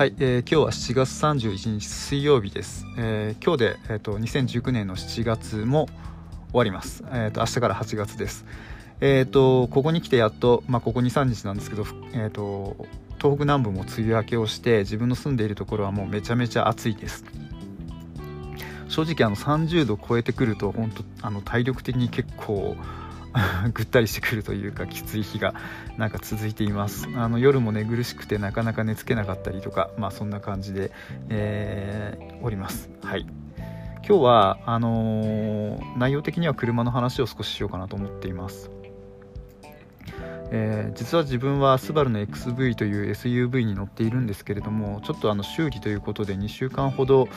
はい、えー、今日は7月31日水曜日です。えー、今日で、えーと、2019年の7月も終わります。えーと、明日から8月です。えーと、ここに来てやっと、まあ、ここ23日なんですけど、えー、と東北南部も梅雨明けをして自分の住んでいるところはもうめちゃめちゃ暑いです。正直あの30度超えてくると本当あの体力的に結構 ぐったりしてくるというかきつい日がなんか続いています。あの夜も寝苦しくてなかなか寝つけなかったりとかまあそんな感じで、えー、おります。はい。今日はあのー、内容的には車の話を少ししようかなと思っています。えー、実は自分はスバルの XV という SUV に乗っているんですけれどもちょっとあの修理ということで2週間ほど、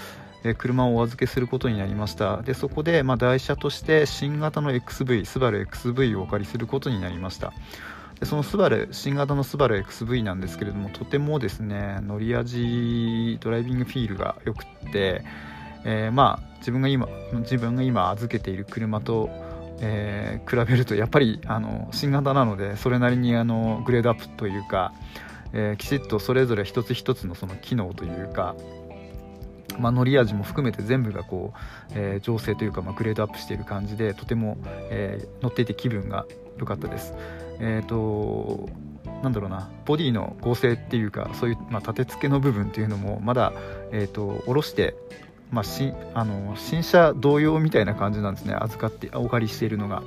え車をお預けすることになりました。でそこで、ま、台車として新型の XV スバル XV をお借りすることになりました。でそのスバル新型のスバル XV なんですけれどもとてもですね乗り味ドライビングフィールが良くって、えー、まあ自分が今自分が今預けている車とえー、比べるとやっぱりあの新型なのでそれなりにあのグレードアップというか、えー、きちっとそれぞれ一つ一つのその機能というかまあ、乗り味も含めて全部がこう、えー、情勢というか、まあ、グレードアップしている感じでとても、えー、乗っていて気分が良かったです。え、ー、となんだろうなボディの合成っていうかそういう、まあ、立て付けの部分っていうのもまだ、えーと、下ろして、まあ、しあの新車同様みたいな感じなんですね。預かってお借りしているのが。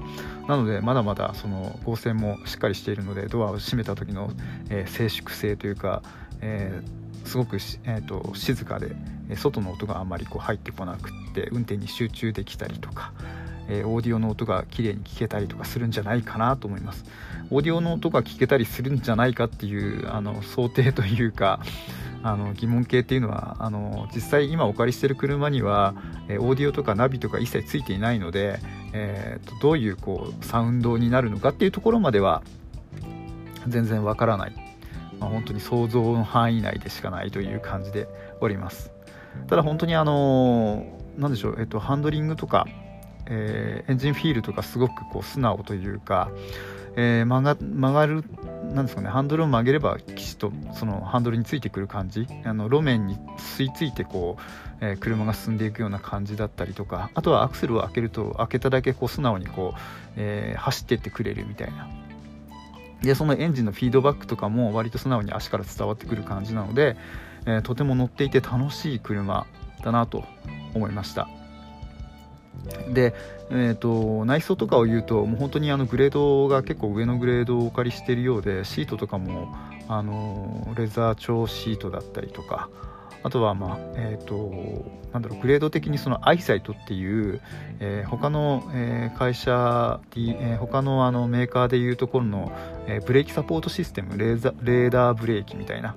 なのでまだまだその合成もしっかりしているのでドアを閉めた時の、えー、静粛性というか、えーすごく、えーと、静かで外の音があんまりこう入ってこなくって運転に集中できたりとか、えー、オーディオの音が綺麗に聞けたりとかするんじゃないかなと思います。オーディオの音が聞けたりするんじゃないかっていうあの想定というか あの疑問系っていうのはあの実際今お借りしてる車には、えー、オーディオとかナビとか一切ついていないので、えーとどういうこうサウンドになるのかっていうところまでは全然わからない。まあ、本当に想像の範囲内でしかないという感じでおります。ただ本当にあの何でしょう、えっと、ハンドリングとか、えー、エンジンフィールとかすごくこう素直というか、えー、曲が曲がるなんですかねハンドルを曲げればきちっとそのハンドルについてくる感じ。あの路面に吸い付いてこう、えー、車が進んでいくような感じだったりとかあとはアクセルを開けると開けただけこう素直にこう、えー、走ってってくれるみたいな。でそのエンジンのフィードバックとかも割と素直に足から伝わってくる感じなので、えー、とても乗っていて楽しい車だなと思いました。で、えーと、内装とかを言うともう本当にあのグレードが結構上のグレードをお借りしているようでシートとかもあのレザー調シートだったりとかあとは、まあえーと、なんだろうグレード的にそのアイサイトっていう、えー、他の、えー、会社、えー、他のあのメーカーでいうところの、えー、ブレーキサポートシステムレーザレーダーブレーキみたいな、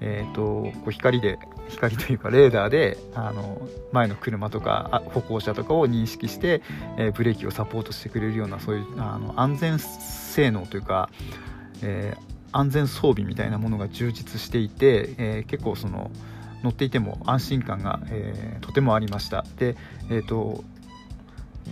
えーと、こう光で光というかレーダーであの前の車とか歩行者とかを認識して、えー、ブレーキをサポートしてくれるようなそういうあの安全性能というか、えー、安全装備みたいなものが充実していて、えー、結構その乗っていても安心感が、えー、とてもありました。で、えーと、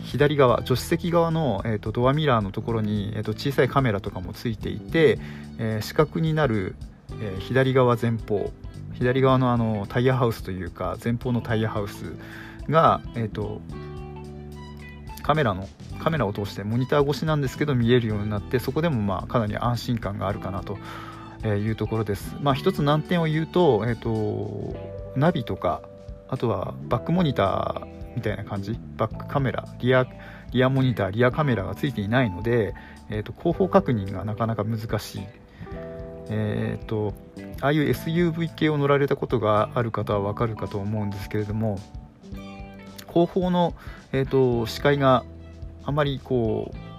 左側助手席側の、えーと、ドアミラーのところに、えーと、小さいカメラとかもついていて、えー、視覚になる、えー、左側前方左側のあのタイヤハウスというか前方のタイヤハウスが、えー、とカメラのカメラを通してモニター越しなんですけど見えるようになってそこでもまあかなり安心感があるかなとえいうところです。まあ、一つ難点を言うと,、えーと、ナビとかあとはバックモニターみたいな感じバックカメラリアリアモニターリアカメラがついていないので、えーと、後方確認がなかなか難しい。えーと、ああいう SUV 系を乗られたことがある方は分かるかと思うんですけれども後方の、えーと視界があまりこう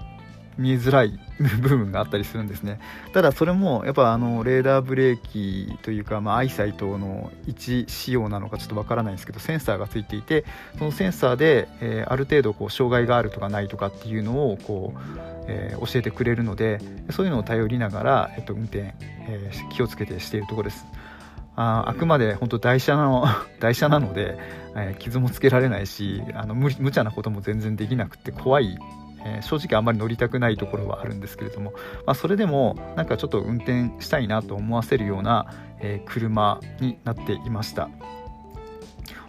見えづらい部分があったりするんですね。ただそれもやっぱあのレーダーブレーキというか、まあ、アイサイトの位置仕様なのかちょっとわからないんですけどセンサーがついていてそのセンサーで、えー、ある程度こう障害があるとかないとかっていうのをこう、えー、教えてくれるのでそういうのを頼りながら、えっと、運転、えー、気をつけてしているところです。ああくまで本当台車の 台車なので、えー、傷もつけられないしあの無無茶なことも全然できなくて怖いえー、正直あんまり乗りたくないところはあるんですけれども、まあ、それでもなんかちょっと運転したいなと思わせるような、えー、車になっていました。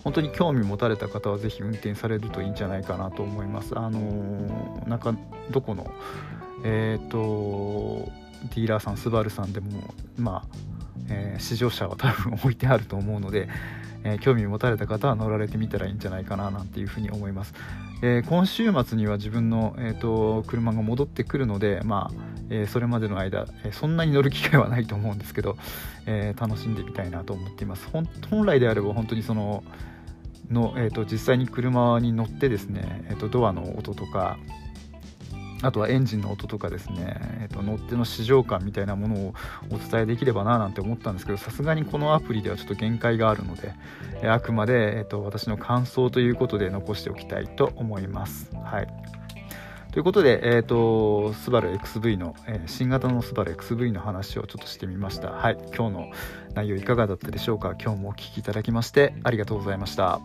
本当に興味持たれた方はぜひ運転されるといいんじゃないかなと思います。あのー、なんかどこのえっ、とディーラーさんスバルさんでもまあ、えー、試乗車は多分置いてあると思うのでえー、興味持たれた方は乗られてみたらいいんじゃないかななんていうふうに思います、えー、今週末には自分の、えーと、車が戻ってくるので、まあえそれまでの間、えそんなに乗る機会はないと思うんですけど、え楽しんでみたいなと思っています。本来であれば本当にそのの、えーと、実際に車に乗ってですね、えーとドアの音とかあとはエンジンの音とかですね、えー、と乗っての試乗感みたいなものをお伝えできればななんて思ったんですけどさすがにこのアプリではちょっと限界があるので、えあくまで、えー、と私の感想ということで残しておきたいと思います。はいということで、えーと、スバル XV の、えー、新型のスバル XV の話をちょっとしてみました。はい、今日の内容いかがだったでしょうか？今日もお聴きいただきましてありがとうございました。